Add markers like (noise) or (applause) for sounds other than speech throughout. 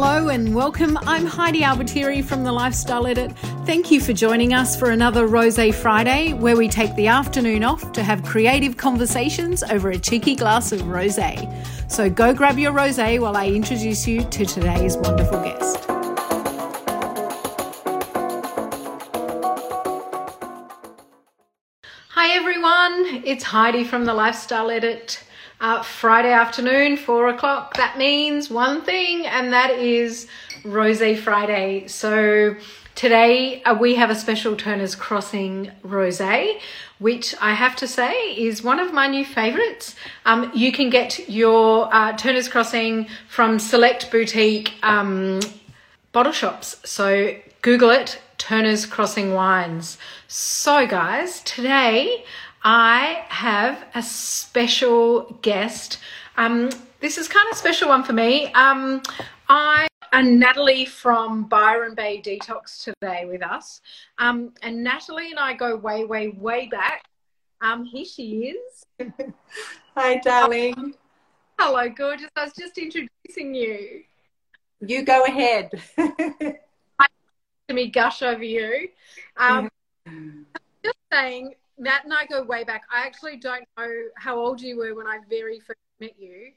Hello and welcome. I'm Heidi Albertieri from The Lifestyle Edit. Thank you for joining us for another Rosé Friday where we take the afternoon off to have creative conversations over a cheeky glass of rose. So go grab your rose while I introduce you to today's wonderful guest. Hi everyone, it's Heidi from The Lifestyle Edit uh, Friday afternoon, four o'clock. That means one thing, and that is Rosé Friday. So today uh, we have a special Turner's Crossing Rose, which I have to say is one of my new favorites. Um, you can get your uh, Turner's Crossing from select boutique um, bottle shops. So Google it, Turner's Crossing Wines. So, guys, today I have a special guest. Um, this is kind of a special one for me. Um, I and Natalie from Byron Bay Detox today with us. Um, and Natalie and I go way, way, way back. Um, here she is. (laughs) Hi, darling. Hello, gorgeous. I was just introducing you. You go ahead. (laughs) to me gush over you. Um, just saying, Nat and I go way back. I actually don't know how old you were when I very first met you.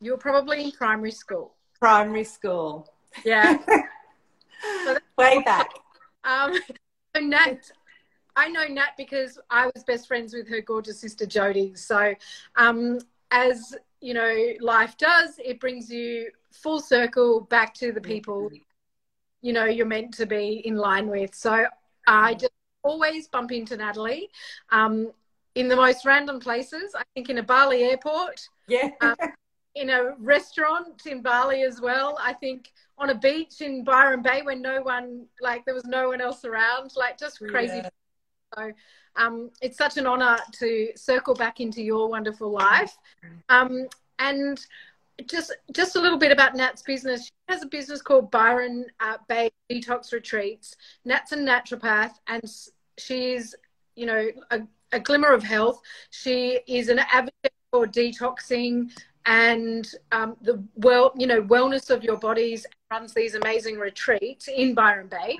You were probably in primary school. Primary school. Yeah. (laughs) so way back. Um, so Nat, I know Nat because I was best friends with her gorgeous sister Jody. So, um, as you know, life does, it brings you full circle back to the people you know you're meant to be in line with. So I just always bump into Natalie um, in the most random places. I think in a Bali airport. Yeah. Um, in a restaurant in Bali as well. I think on a beach in Byron Bay when no one, like, there was no one else around. Like, just crazy. Yeah. So, um, it's such an honor to circle back into your wonderful life. Um, and just just a little bit about Nat's business. She has a business called Byron uh, Bay Detox Retreats. Nat's a naturopath, and she's you know a, a glimmer of health. She is an advocate for detoxing and um, the well, you know, wellness of your bodies. Runs these amazing retreats in Byron Bay.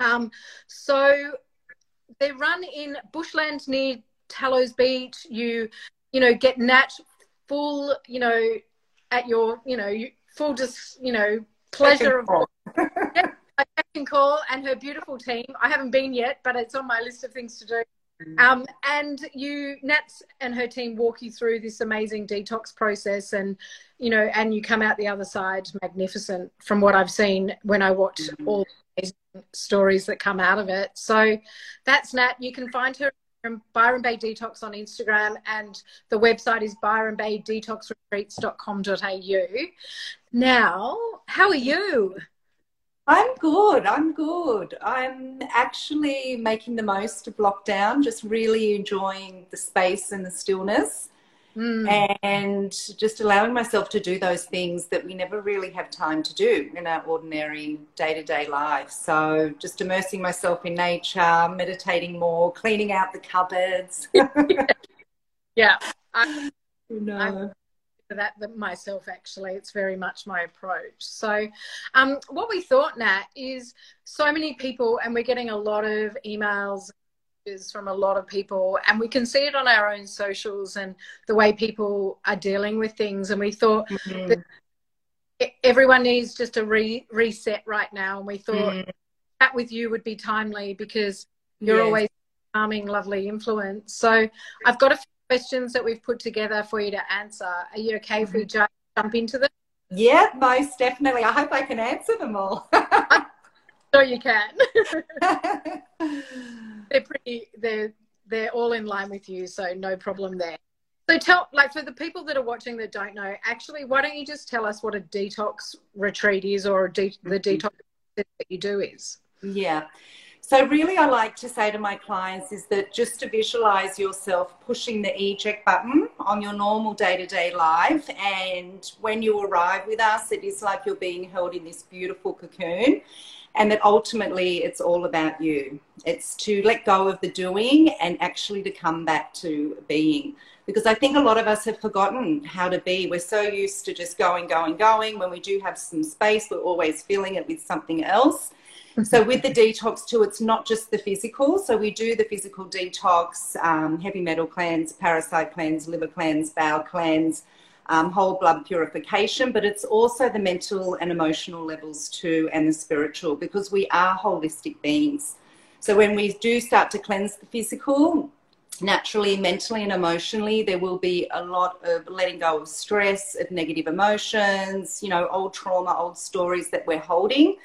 Um, so they run in bushland near Tallows Beach. You, you know, get Nat full, you know, at your, you know, full just, you know, pleasure of (laughs) call and her beautiful team. I haven't been yet, but it's on my list of things to do. Mm. Um, and you, Nats and her team walk you through this amazing detox process, and you know, and you come out the other side magnificent from what I've seen when I watch mm-hmm. all the stories that come out of it. So that's Nat. You can find her from Byron Bay Detox on Instagram, and the website is byronbaydetoxretreats.com.au. Now, how are you? I'm good. I'm good. I'm actually making the most of lockdown, just really enjoying the space and the stillness. Mm. And just allowing myself to do those things that we never really have time to do in our ordinary day to day life. So, just immersing myself in nature, meditating more, cleaning out the cupboards. (laughs) yeah. I, (laughs) you know that myself actually it's very much my approach so um, what we thought nat is so many people and we're getting a lot of emails from a lot of people and we can see it on our own socials and the way people are dealing with things and we thought mm-hmm. that everyone needs just a re- reset right now and we thought mm. that with you would be timely because you're yes. always charming lovely influence so i've got a few questions that we've put together for you to answer. Are you okay if we mm-hmm. just jump into them? Yeah, most definitely. I hope I can answer them all. (laughs) sure you can. (laughs) they're pretty. They're they're all in line with you, so no problem there. So tell, like, for the people that are watching that don't know, actually, why don't you just tell us what a detox retreat is, or de- the mm-hmm. detox that you do is? Yeah. So, really, I like to say to my clients is that just to visualize yourself pushing the eject button on your normal day to day life. And when you arrive with us, it is like you're being held in this beautiful cocoon. And that ultimately it's all about you. It's to let go of the doing and actually to come back to being. because I think a lot of us have forgotten how to be. We're so used to just going, going, going. When we do have some space, we're always filling it with something else. So with the detox too, it's not just the physical. So we do the physical detox, um, heavy metal cleanse, parasite cleanse, liver cleanse, bowel cleanse, um, whole blood purification, but it's also the mental and emotional levels too, and the spiritual, because we are holistic beings. So when we do start to cleanse the physical, naturally, mentally, and emotionally, there will be a lot of letting go of stress, of negative emotions, you know, old trauma, old stories that we're holding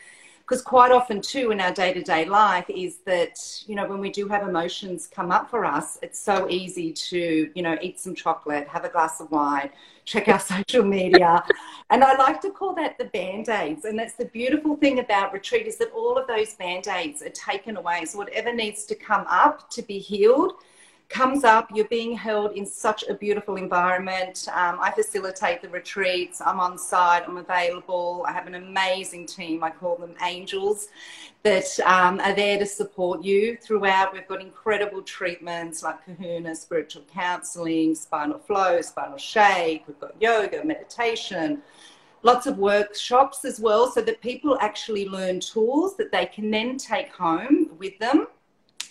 because quite often too in our day-to-day life is that you know when we do have emotions come up for us it's so easy to you know eat some chocolate have a glass of wine check our (laughs) social media. And i like to call that the band-aids. And that's the beautiful thing about retreat is that all of those band-aids are taken away. So whatever needs to come up to be healed comes up, you're being held in such a beautiful environment. Um, I facilitate the retreats, I'm on site, I'm available. I have an amazing team, I call them angels, that um, are there to support you throughout. We've got incredible treatments like kahuna, spiritual counseling, spinal flow, spinal shake, we've got yoga, meditation. Lots of workshops as well, so that people actually learn tools that they can then take home with them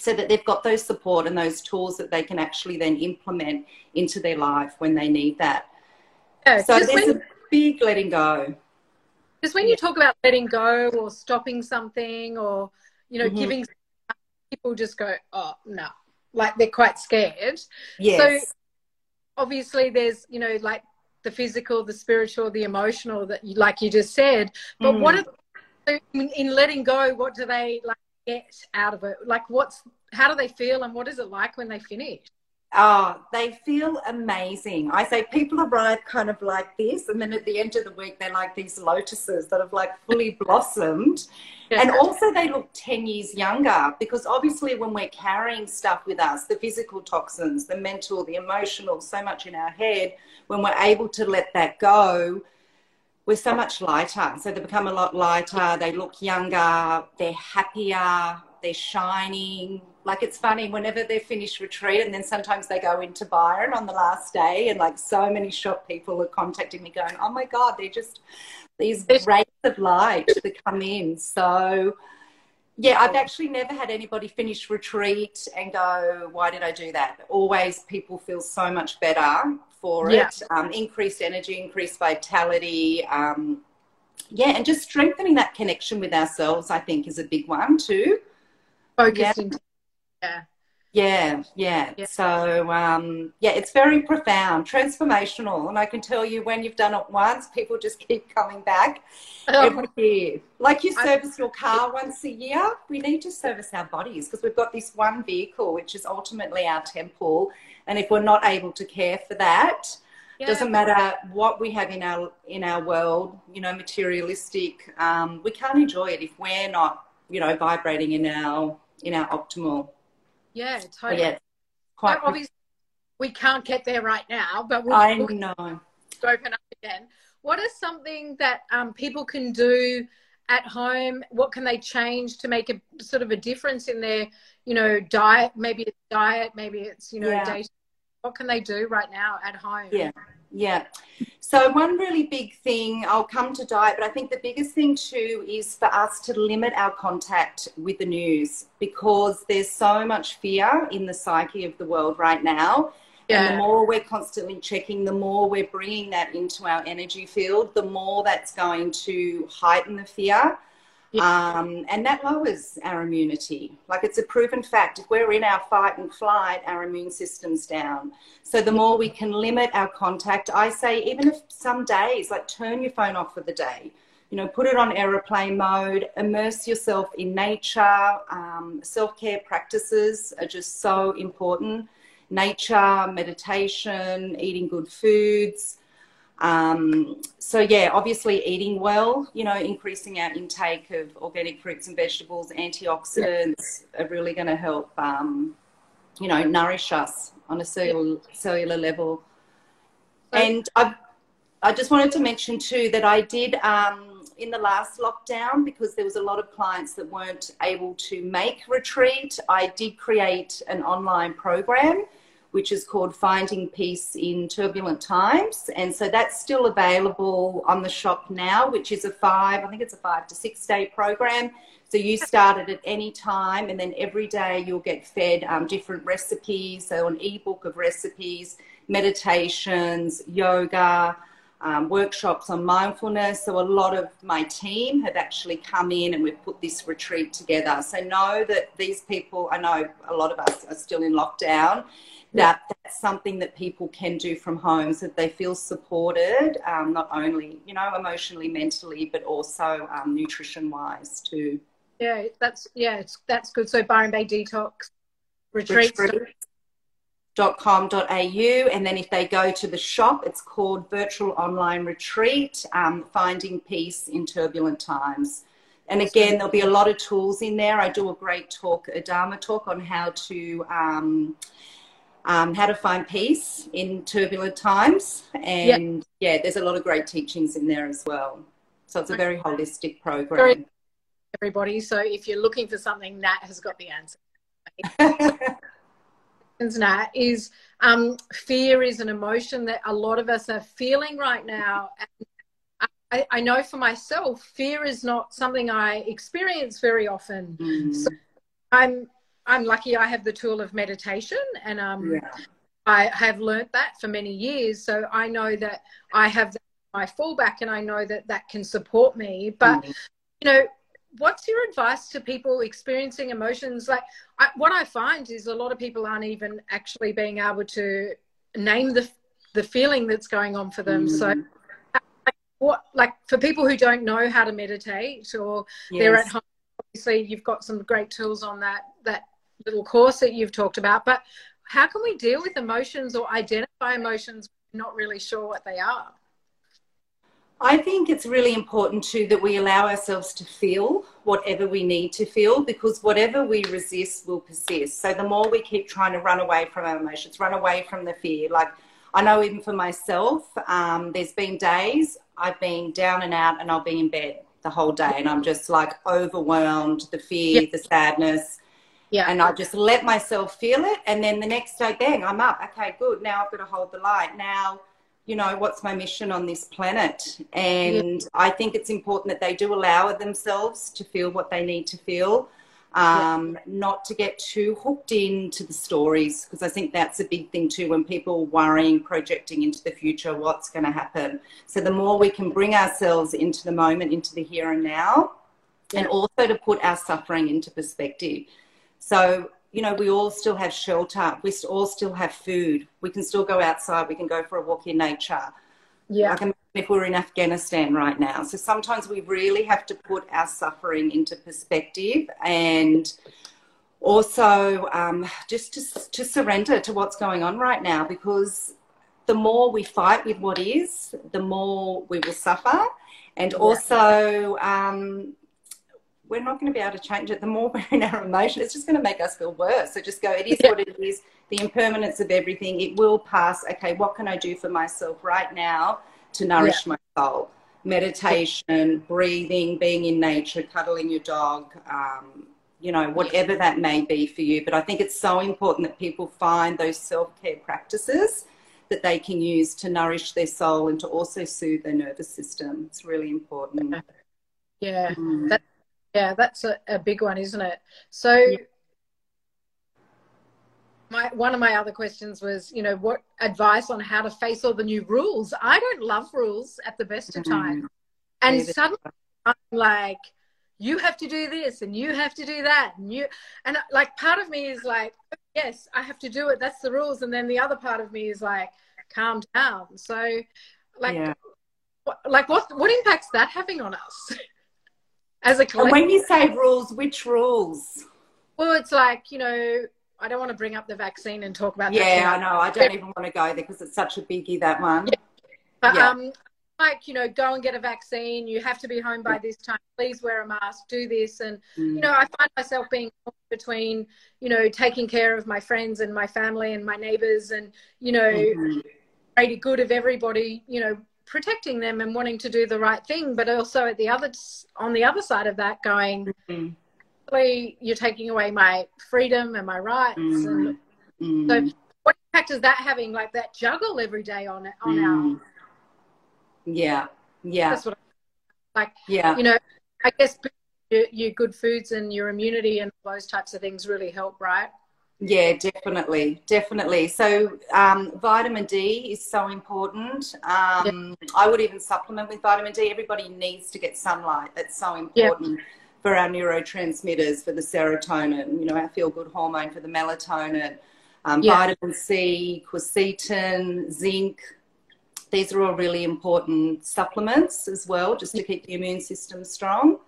so that they've got those support and those tools that they can actually then implement into their life when they need that. Yeah, so there's when, a big letting go. Because when you talk about letting go or stopping something or, you know, mm-hmm. giving, people just go, oh, no, like they're quite scared. Yes. So obviously there's, you know, like the physical, the spiritual, the emotional that you, like you just said, but mm. what are, in letting go, what do they like get out of it? Like, what's how do they feel, and what is it like when they finish? Oh, they feel amazing. I say people arrive kind of like this, and then at the end of the week, they're like these lotuses that have like fully blossomed. And also, they look 10 years younger because obviously, when we're carrying stuff with us, the physical toxins, the mental, the emotional, so much in our head, when we're able to let that go, we're so much lighter. So they become a lot lighter. They look younger. They're happier. They're shining. Like it's funny whenever they finish retreat, and then sometimes they go into Byron on the last day, and like so many shop people are contacting me, going, "Oh my god, they're just these rays of light that come in." So. Yeah, I've actually never had anybody finish retreat and go, why did I do that? Always people feel so much better for yeah. it. Um, increased energy, increased vitality. Um, yeah, and just strengthening that connection with ourselves, I think, is a big one too. Focusing. Yeah. Yeah, yeah. yeah. So, um, yeah, it's very profound, transformational. And I can tell you when you've done it once, people just (laughs) keep coming back oh. every year. Like you service your car once a year, we need to service our bodies because we've got this one vehicle, which is ultimately our temple. And if we're not able to care for that, yeah. doesn't matter what we have in our in our world, you know, materialistic. Um, we can't enjoy it if we're not, you know, vibrating in our in our optimal. Yeah, totally. yeah, quite. So obviously, we can't get there right now, but we'll, I we'll know. Open up again. What is something that um, people can do at home? What can they change to make a sort of a difference in their you know, diet, maybe it's diet, maybe it's, you know, yeah. day. What can they do right now at home? Yeah. Yeah. So, one really big thing, I'll come to diet, but I think the biggest thing too is for us to limit our contact with the news because there's so much fear in the psyche of the world right now. Yeah. And the more we're constantly checking, the more we're bringing that into our energy field, the more that's going to heighten the fear. Um, and that lowers our immunity. Like it's a proven fact. If we're in our fight and flight, our immune system's down. So the more we can limit our contact, I say, even if some days, like turn your phone off for the day, you know, put it on aeroplane mode, immerse yourself in nature. Um, Self care practices are just so important. Nature, meditation, eating good foods. Um, so yeah, obviously eating well, you know, increasing our intake of organic fruits and vegetables, antioxidants yeah. are really going to help, um, you know, nourish us on a cellular, cellular level. And I, I just wanted to mention too that I did um, in the last lockdown because there was a lot of clients that weren't able to make retreat. I did create an online program which is called Finding Peace in Turbulent Times. And so that's still available on the shop now, which is a five, I think it's a five to six day program. So you start it at any time, and then every day you'll get fed um, different recipes. So an ebook of recipes, meditations, yoga, um, workshops on mindfulness. So a lot of my team have actually come in and we've put this retreat together. So know that these people, I know a lot of us are still in lockdown, that that's something that people can do from home so that they feel supported, um, not only, you know, emotionally, mentally, but also um, nutrition wise too. Yeah, that's, yeah, it's, that's good. So Byron Bay Detox retreats. Retreat com.au and then if they go to the shop it's called virtual online retreat um, finding peace in turbulent times. And again there'll be a lot of tools in there. I do a great talk a dharma talk on how to um, um, how to find peace in turbulent times. And yeah there's a lot of great teachings in there as well. So it's a very holistic program. Everybody. So if you're looking for something nat has got the answer (laughs) Nat, is um, fear is an emotion that a lot of us are feeling right now. And I, I, know for myself, fear is not something I experience very often. Mm. So I'm I'm lucky I have the tool of meditation, and um, yeah. I have learnt that for many years. So I know that I have my fallback, and I know that that can support me. But mm. you know, what's your advice to people experiencing emotions like I, what i find is a lot of people aren't even actually being able to name the the feeling that's going on for them mm. so like, what like for people who don't know how to meditate or yes. they're at home obviously you've got some great tools on that that little course that you've talked about but how can we deal with emotions or identify emotions not really sure what they are I think it's really important too that we allow ourselves to feel whatever we need to feel because whatever we resist will persist. So the more we keep trying to run away from our emotions, run away from the fear. Like I know even for myself, um, there's been days I've been down and out and I'll be in bed the whole day and I'm just like overwhelmed, the fear, the sadness. Yeah. And I just let myself feel it. And then the next day, bang, I'm up. Okay, good. Now I've got to hold the light. Now you know, what's my mission on this planet? And yeah. I think it's important that they do allow themselves to feel what they need to feel, um, yeah. not to get too hooked into the stories, because I think that's a big thing too when people are worrying, projecting into the future, what's going to happen. So the more we can bring ourselves into the moment, into the here and now, yeah. and also to put our suffering into perspective. So you know, we all still have shelter. We all still have food. We can still go outside. We can go for a walk in nature. Yeah. Like if we're in Afghanistan right now. So sometimes we really have to put our suffering into perspective and also um, just to, to surrender to what's going on right now because the more we fight with what is, the more we will suffer. And also, um, we're not going to be able to change it. The more (laughs) we're in our emotion, it's just going to make us feel worse. So just go, it is yeah. what it is. The impermanence of everything, it will pass. Okay, what can I do for myself right now to nourish yeah. my soul? Meditation, breathing, being in nature, cuddling your dog, um, you know, whatever that may be for you. But I think it's so important that people find those self care practices that they can use to nourish their soul and to also soothe their nervous system. It's really important. Yeah, mm. that, yeah, that's a, a big one, isn't it? So, yeah. my one of my other questions was, you know, what advice on how to face all the new rules? I don't love rules at the best of times, mm. and suddenly I'm like, you have to do this and you have to do that, and you and like part of me is like, yes, I have to do it. That's the rules, and then the other part of me is like, calm down. So, like. Yeah. What, like what what impact's that having on us (laughs) as a collective. And when you say rules, which rules? Well, it's like, you know, I don't want to bring up the vaccine and talk about that. yeah, that. I know. I don't even want to go there because it's such a biggie, that one. Yeah. But, yeah. um, like, you know, go and get a vaccine. You have to be home by this time. Please wear a mask. Do this. And, mm. you know, I find myself being between, you know, taking care of my friends and my family and my neighbors and, you know, mm-hmm. greater good of everybody, you know, protecting them and wanting to do the right thing, but also at the other on the other side of that, going, mm-hmm. you're taking away my freedom and my rights. Mm-hmm. And so, what impact is that having like that juggle every day on on mm. our yeah yeah that's what I, like yeah you know i guess your, your good foods and your immunity and those types of things really help right yeah, definitely, definitely. So um, vitamin D is so important. Um, yeah. I would even supplement with vitamin D. Everybody needs to get sunlight. That's so important yeah. for our neurotransmitters, for the serotonin. You know, our feel-good hormone for the melatonin. Um, yeah. Vitamin C, quercetin, zinc. These are all really important supplements as well, just to keep the immune system strong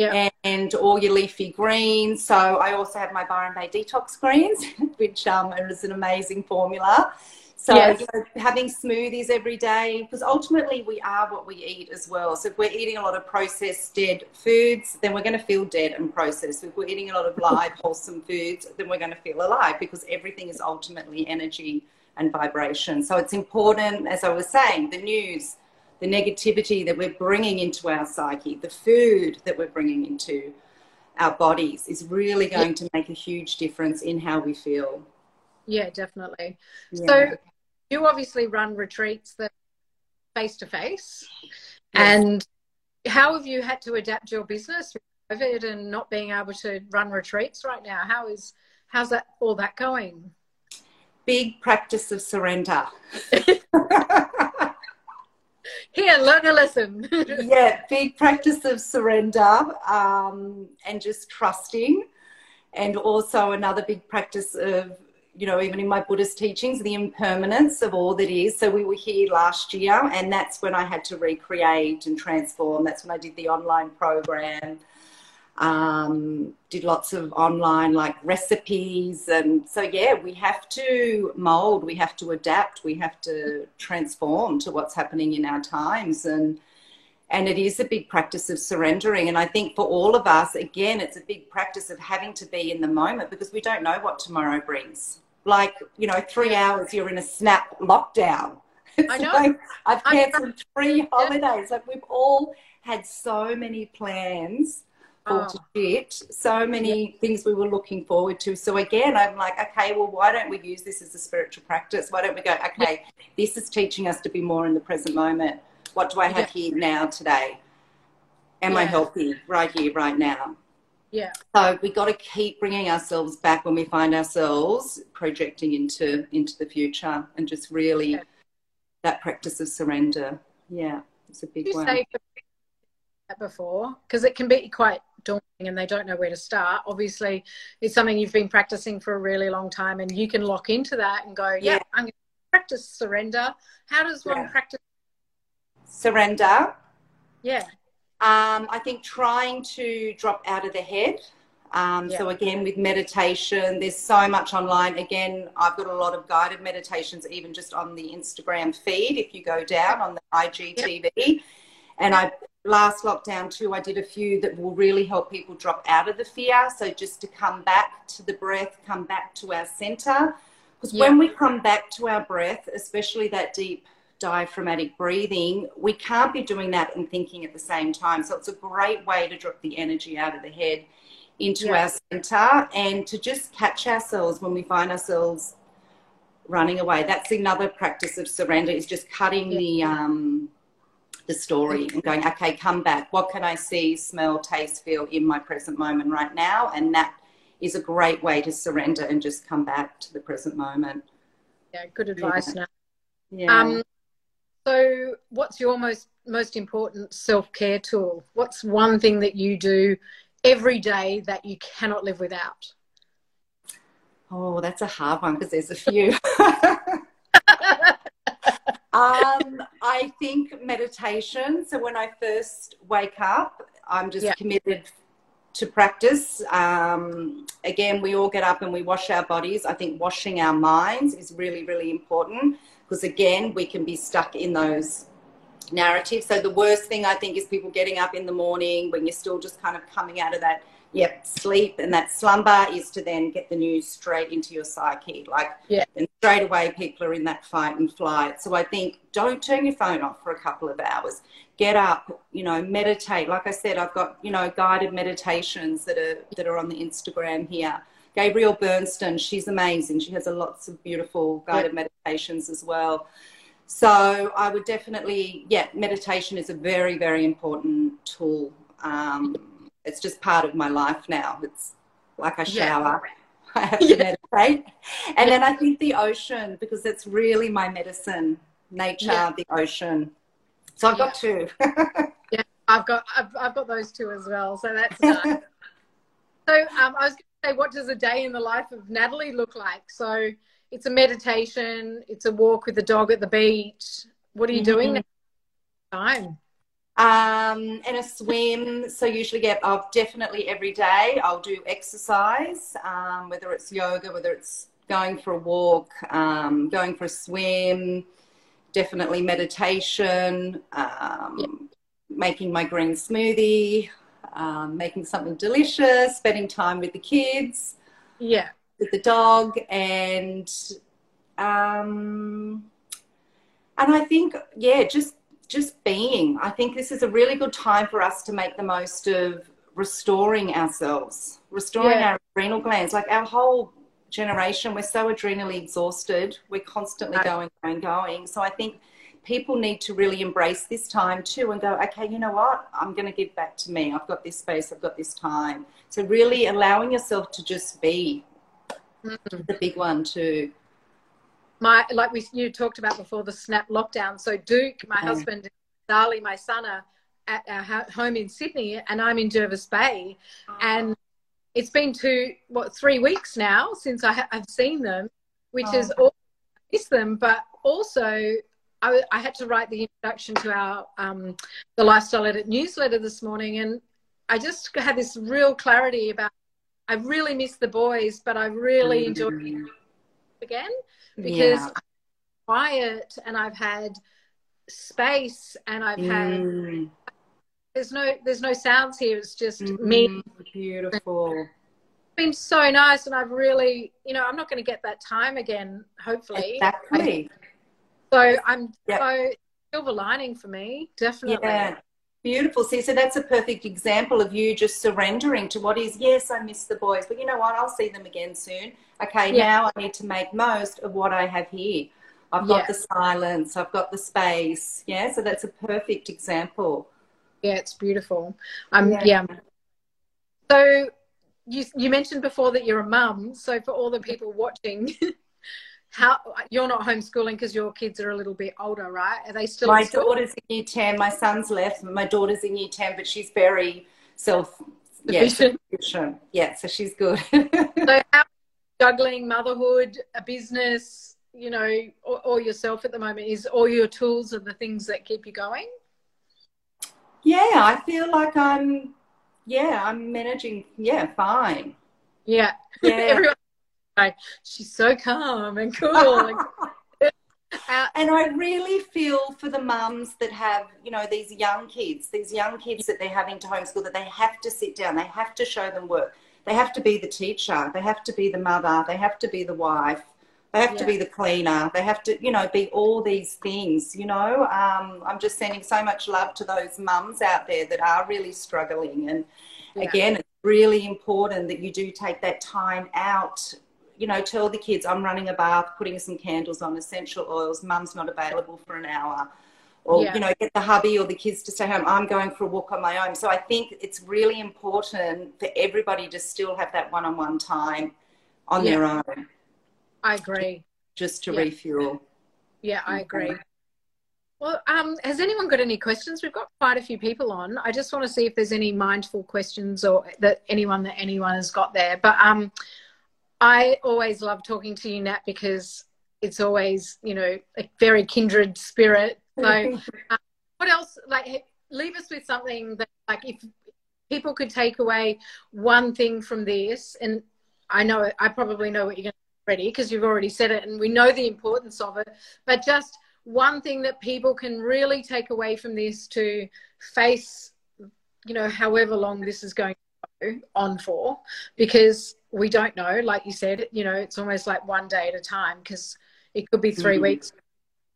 and all your leafy greens. So I also have my Byron Bay detox greens, (laughs) which um, is an amazing formula. So yes. you know, having smoothies every day, because ultimately we are what we eat as well. So if we're eating a lot of processed dead foods, then we're going to feel dead and processed. If we're eating a lot of live (laughs) wholesome foods, then we're going to feel alive because everything is ultimately energy and vibration. So it's important, as I was saying, the news, the negativity that we're bringing into our psyche, the food that we're bringing into our bodies is really going to make a huge difference in how we feel. Yeah, definitely. Yeah. So you obviously run retreats that face to face. And how have you had to adapt your business with COVID and not being able to run retreats right now? How is how's that all that going? Big practice of surrender. (laughs) Here, learn a lesson. (laughs) yeah, big practice of surrender um, and just trusting. And also another big practice of, you know, even in my Buddhist teachings, the impermanence of all that is. So we were here last year, and that's when I had to recreate and transform. That's when I did the online program um, did lots of online like recipes. And so yeah we have to mold we have to adapt we have to transform to what's happening in our times. And and it is a big practice of surrendering. And i think for all of us again it's a big practice of having to be in the moment because we don't know what tomorrow brings. Like you know three hours you're in a snap lockdown. I (laughs) know. Like I've cancelled three holidays. Like we've all had so many plans oh. So many things we were looking forward to. So again, I'm like, okay, well, why don't we use this as a spiritual practice? Why don't we go, okay, this is teaching us to be more in the present moment. What do I have here now today? Am I healthy right here, right now? Yeah. So we got to keep bringing ourselves back when we find ourselves projecting into into the future, and just really yeah. that practice of surrender. Yeah, it's a big you one. Before because it can be quite daunting and they don't know where to start. Obviously, it's something you've been practicing for a really long time, and you can lock into that and go, "Yeah, yeah I'm going to practice surrender." How does one yeah. practice surrender? Yeah, um, I think trying to drop out of the head. Um, yeah. So again, with meditation, there's so much online. Again, I've got a lot of guided meditations, even just on the Instagram feed. If you go down on the IGTV, yep. and I last lockdown too, I did a few that will really help people drop out of the fear. So just to come back to the breath, come back to our center. Because yeah. when we come back to our breath, especially that deep diaphragmatic breathing, we can't be doing that and thinking at the same time. So it's a great way to drop the energy out of the head into yeah. our center and to just catch ourselves when we find ourselves running away. That's another practice of surrender is just cutting yeah. the um, the story and going, okay, come back. What can I see, smell, taste, feel in my present moment right now? And that is a great way to surrender and just come back to the present moment. Yeah, good advice. Yeah. Now. Yeah. Um, so, what's your most most important self care tool? What's one thing that you do every day that you cannot live without? Oh, that's a hard one because there's a few. (laughs) um, I think meditation. So when I first wake up, I'm just yeah. committed to practice. Um, again, we all get up and we wash our bodies. I think washing our minds is really, really important because, again, we can be stuck in those narratives. So, the worst thing I think is people getting up in the morning when you're still just kind of coming out of that yep, sleep and that slumber is to then get the news straight into your psyche. Like, yeah. and straight away people are in that fight and flight. So I think don't turn your phone off for a couple of hours. Get up, you know, meditate. Like I said, I've got, you know, guided meditations that are that are on the Instagram here Gabrielle Bernstein, she's amazing. She has a lots of beautiful guided yeah. meditations as well. So I would definitely, yeah, meditation is a very, very important tool. Um, it's just part of my life now. It's like I shower. Yeah. (laughs) I have to yeah. meditate. And then I think the ocean, because it's really my medicine, nature, the ocean. So I've got two. (laughs) yeah, I've got I've, I've got those two as well. So that's (laughs) nice. so um, I was going to say, what does a day in the life of Natalie look like? So it's a meditation. It's a walk with the dog at the beach. What are you mm-hmm. doing? Time. Um, and a swim. So usually get I've definitely every day I'll do exercise, um, whether it's yoga, whether it's going for a walk, um, going for a swim, definitely meditation, um, yep. making my green smoothie, um, making something delicious, spending time with the kids. Yeah. With the dog and um and I think yeah, just just being. I think this is a really good time for us to make the most of restoring ourselves, restoring yeah. our adrenal glands. Like our whole generation, we're so adrenally exhausted. We're constantly going, going, going. So I think people need to really embrace this time too and go, okay, you know what? I'm going to give back to me. I've got this space. I've got this time. So really allowing yourself to just be mm. the big one too my like we you talked about before the snap lockdown. So Duke, my husband, Dali, my son are at our home in Sydney, and I'm in Jervis Bay, oh. and it's been two what three weeks now since I have seen them, which oh. is all I miss them, but also. I, I, had to write the introduction to our um, the lifestyle edit newsletter this morning, and I just had this real clarity about. I really miss the boys, but I really mm-hmm. enjoyed again because yeah. Quiet and I've had space and I've had mm. there's no there's no sounds here. It's just mm-hmm. me. Beautiful. It's been so nice and I've really you know, I'm not gonna get that time again, hopefully. Exactly. So I'm yep. so silver lining for me, definitely. Yeah. Beautiful. See, so that's a perfect example of you just surrendering to what is, yes, I miss the boys, but you know what? I'll see them again soon. Okay, yeah. now I need to make most of what I have here. I've got yeah. the silence, I've got the space. Yeah, so that's a perfect example. Yeah, it's beautiful. Um, yeah. yeah. So you you mentioned before that you're a mum. So for all the people watching, (laughs) how you're not homeschooling because your kids are a little bit older, right? Are they still? My daughter's in year ten. My son's left. My daughter's in year ten, but she's very self. sufficient. Yeah, yeah, so she's good. (laughs) so how juggling motherhood, a business, you know, or, or yourself at the moment is all your tools are the things that keep you going? Yeah, I feel like I'm. Yeah, I'm managing. Yeah, fine. Yeah, yeah. (laughs) Everyone like, she's so calm and cool. (laughs) (laughs) uh, and I really feel for the mums that have, you know, these young kids, these young kids that they're having to homeschool, that they have to sit down, they have to show them work. They have to be the teacher, they have to be the mother, they have to be the wife, they have yeah. to be the cleaner, they have to, you know, be all these things, you know. Um, I'm just sending so much love to those mums out there that are really struggling. And yeah. again, it's really important that you do take that time out you know, tell the kids I'm running a bath, putting some candles on, essential oils, mum's not available for an hour. Or, yeah. you know, get the hubby or the kids to stay home. I'm going for a walk on my own. So I think it's really important for everybody to still have that one on one time on yeah. their own. I agree. Just to yeah. refuel. Yeah, I agree. Well, um, has anyone got any questions? We've got quite a few people on. I just want to see if there's any mindful questions or that anyone that anyone has got there. But um, I always love talking to you, Nat, because it's always, you know, a very kindred spirit. So, (laughs) um, what else? Like, leave us with something that, like, if people could take away one thing from this, and I know, I probably know what you're going to ready because you've already said it, and we know the importance of it, but just one thing that people can really take away from this to face, you know, however long this is going to go on for, because we don't know. Like you said, you know, it's almost like one day at a time because it could be 3 mm weeks,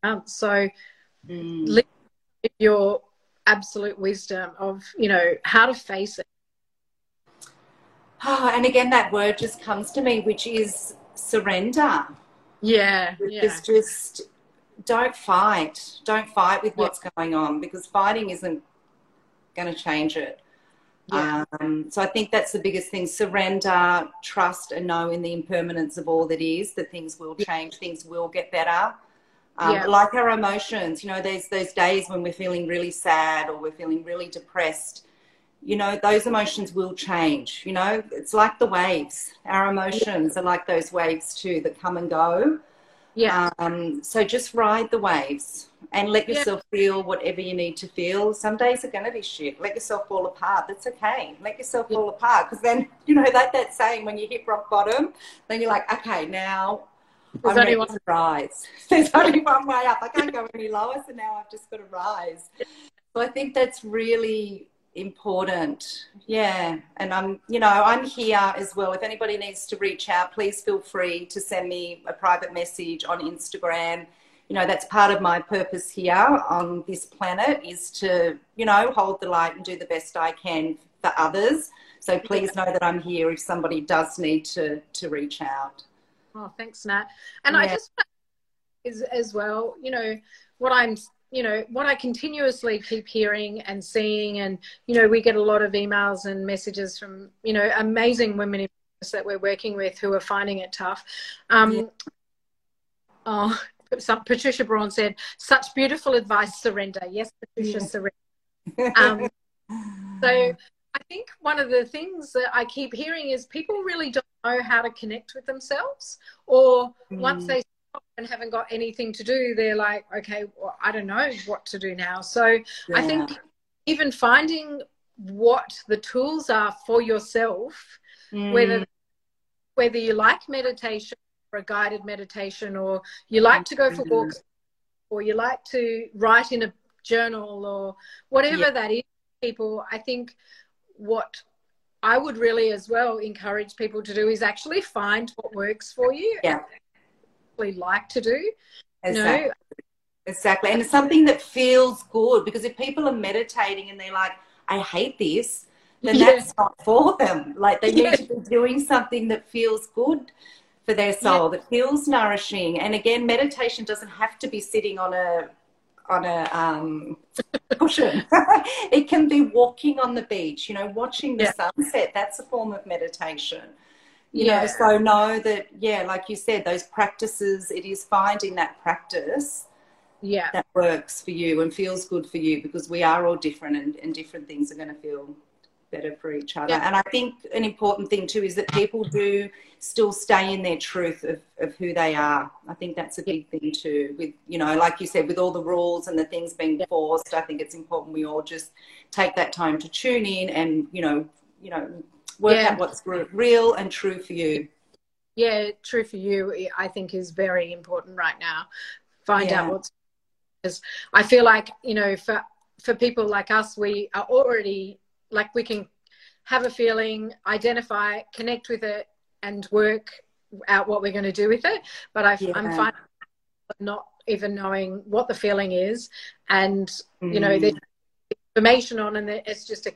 months. So, mm. your absolute wisdom of you know how to face it. Oh, and again, that word just comes to me, which is surrender. Yeah. It's just don't fight. Don't fight with what's yeah. going on because fighting isn't going to change it. Yeah. Um, so I think that's the biggest thing: surrender, trust, and know in the impermanence of all that is. That things will change, things will get better. Um, yeah. Like our emotions, you know, there's those days when we're feeling really sad or we're feeling really depressed. You know, those emotions will change. You know, it's like the waves. Our emotions are like those waves too that come and go. Yeah. Um, so just ride the waves and let yourself yeah. feel whatever you need to feel. Some days are going to be shit. Let yourself fall apart. That's okay. Let yourself yeah. fall apart because then, (laughs) you know, like that saying when you hit rock bottom, then you're like, okay, now There's I'm only one to rise. (laughs) There's only one way up. I can't go any lower, so now I've just got to rise. So I think that's really important. Yeah. And I'm, you know, I'm here as well. If anybody needs to reach out, please feel free to send me a private message on Instagram. You know, that's part of my purpose here on this planet is to, you know, hold the light and do the best I can for others. So please know that I'm here if somebody does need to to reach out. Oh, thanks, Nat. And yeah. I just is as well, you know, what I'm you know what i continuously keep hearing and seeing and you know we get a lot of emails and messages from you know amazing women that we're working with who are finding it tough um yeah. oh (laughs) some, patricia braun said such beautiful advice surrender yes patricia yeah. surrender (laughs) um, so i think one of the things that i keep hearing is people really don't know how to connect with themselves or mm. once they stop and haven't got anything to do, they're like, okay, well, I don't know what to do now. So yeah. I think even finding what the tools are for yourself, mm. whether whether you like meditation or a guided meditation, or you like to go for walks, or you like to write in a journal, or whatever yeah. that is, people, I think what I would really as well encourage people to do is actually find what works for you. Yeah like to do. Exactly. Exactly. And it's something that feels good because if people are meditating and they're like, I hate this, then yeah. that's not for them. Like they yeah. need to be doing something that feels good for their soul, yeah. that feels nourishing. And again, meditation doesn't have to be sitting on a on a um, cushion. (laughs) it can be walking on the beach, you know, watching the sunset. That's a form of meditation you yeah. know so know that yeah like you said those practices it is finding that practice yeah that works for you and feels good for you because we are all different and, and different things are going to feel better for each other yeah. and i think an important thing too is that people do still stay in their truth of, of who they are i think that's a big thing too with you know like you said with all the rules and the things being forced i think it's important we all just take that time to tune in and you know you know work yeah. out what's real and true for you yeah true for you i think is very important right now find yeah. out what's because i feel like you know for for people like us we are already like we can have a feeling identify connect with it and work out what we're going to do with it but I, am fine not even knowing what the feeling is and mm. you know mm. there's information on and it's just a,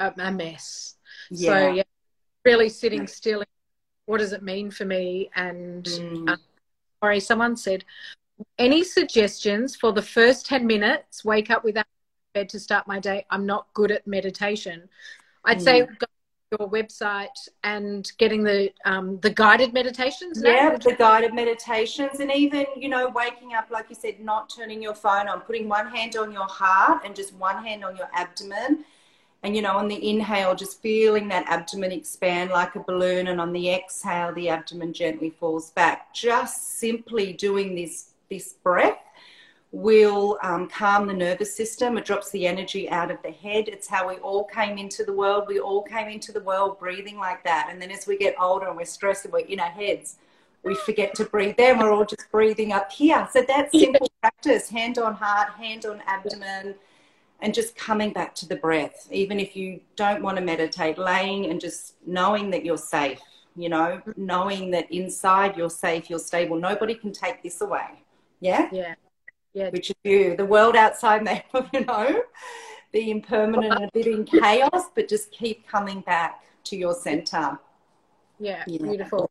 a, mess yeah. So yeah, really sitting still. What does it mean for me? And mm. uh, sorry, someone said, any suggestions for the first ten minutes? Wake up without bed to start my day. I'm not good at meditation. I'd mm. say go your website and getting the um, the guided meditations. Yeah, the guided meditations, and even you know waking up, like you said, not turning your phone on, putting one hand on your heart and just one hand on your abdomen, and, you know, on the inhale, just feeling that abdomen expand like a balloon. And on the exhale, the abdomen gently falls back. Just simply doing this, this breath will um, calm the nervous system. It drops the energy out of the head. It's how we all came into the world. We all came into the world breathing like that. And then as we get older and we're stressed and we're in our heads, we forget to breathe there. We're all just breathing up here. So that's simple practice hand on heart, hand on abdomen and just coming back to the breath, even if you don't want to meditate, laying and just knowing that you're safe, you know, knowing that inside you're safe, you're stable. Nobody can take this away. Yeah? Yeah. Yeah. Which is you. The world outside may, you know, be impermanent and a bit in chaos, but just keep coming back to your center. Yeah, yeah. beautiful.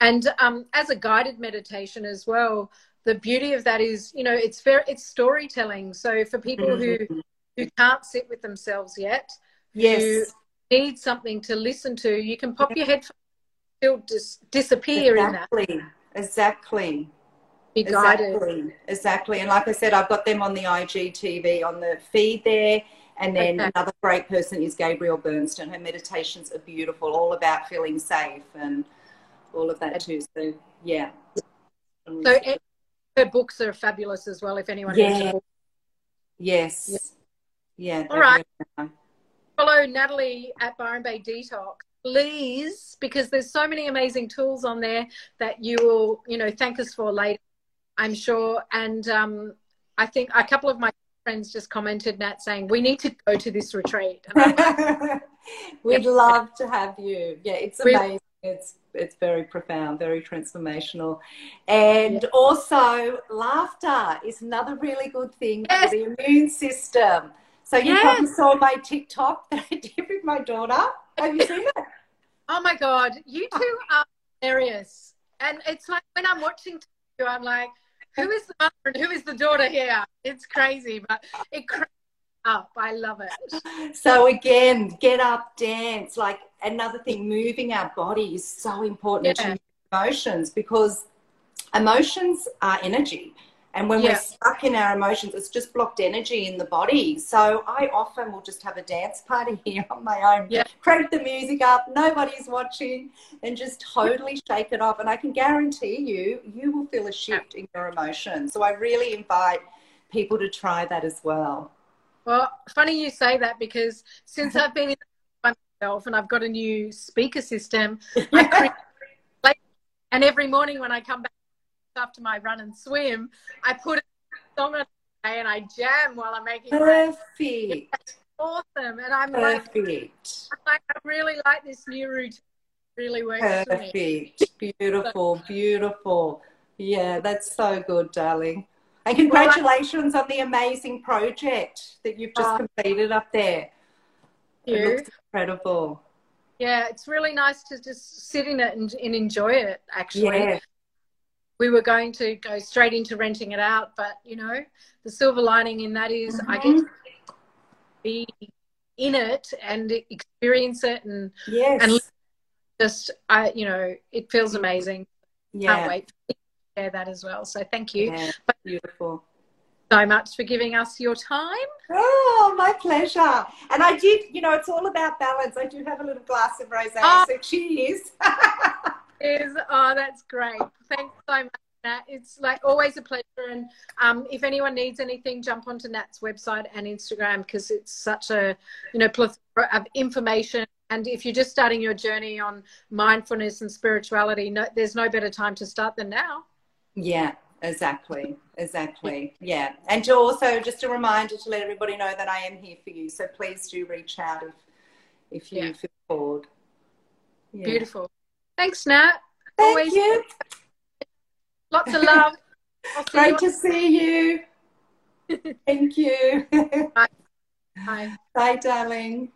And um, as a guided meditation as well, the beauty of that is, you know, it's very it's storytelling. So for people mm-hmm. who who can't sit with themselves yet, yes, need something to listen to, you can pop your headphones, still dis- disappear exactly. in that. Exactly. Be guided. Exactly. Exactly. And like I said, I've got them on the IGTV on the feed there. And then okay. another great person is Gabrielle Bernstein. Her meditations are beautiful, all about feeling safe and all of that too. So yeah. So her books are fabulous as well. If anyone yeah. Yes. Yeah. yeah all right. Follow Natalie at Byron Bay Detox, please, because there's so many amazing tools on there that you will, you know, thank us for later. I'm sure. And um, I think a couple of my friends just commented, Nat, saying we need to go to this retreat. (laughs) We'd love to have you. Yeah, it's amazing. It's it's very profound, very transformational. And yeah. also, laughter is another really good thing yes. for the immune system. So you yes. probably saw my TikTok that I (laughs) did with my daughter. Have you seen it? (laughs) Oh my God, you two are hilarious. And it's like when I'm watching you, I'm like, who is the mother and who is the daughter here? It's crazy, but it cracks up. I love it. So again, get up, dance. Like another thing, moving our body is so important yeah. to emotions because emotions are energy. And when yeah. we're stuck in our emotions, it's just blocked energy in the body. So I often will just have a dance party here (laughs) on my own. Yeah. Crank the music up, nobody's watching, and just totally shake it off. And I can guarantee you, you will feel a shift in your emotions. So I really invite people to try that as well. Well, funny you say that because since (laughs) I've been in by myself and I've got a new speaker system, (laughs) I and every morning when I come back after my run and swim, I put song on and I jam while I'm making perfect. Awesome, and I'm perfect. Like, I'm like, I really like this new routine. really works perfect. Beautiful, (laughs) beautiful. Yeah, that's so good, darling. And congratulations well, I, on the amazing project that you've just uh, completed up there. It looks incredible. Yeah, it's really nice to just sit in it and, and enjoy it, actually. Yeah we were going to go straight into renting it out, but you know, the silver lining in that is mm-hmm. I get to be in it and experience it and yes. and just I you know, it feels amazing. Yeah. Can't wait to share that as well. So thank you. Yeah, beautiful. So much for giving us your time. Oh, my pleasure. And I did, you know, it's all about balance. I do have a little glass of rosé, oh. so cheers. (laughs) is oh that's great thanks so much Nat. It's like always a pleasure. And um, if anyone needs anything, jump onto Nat's website and Instagram because it's such a you know plethora of information. And if you're just starting your journey on mindfulness and spirituality, no, there's no better time to start than now. Yeah, exactly, exactly. Yeah, and to also just a reminder to let everybody know that I am here for you. So please do reach out if if you yeah. feel called. Yeah. Beautiful. Thanks, Nat. Thank Always you. Lots of (laughs) love. Great to see you. (laughs) Thank you. Bye. (laughs) Bye. Bye, darling.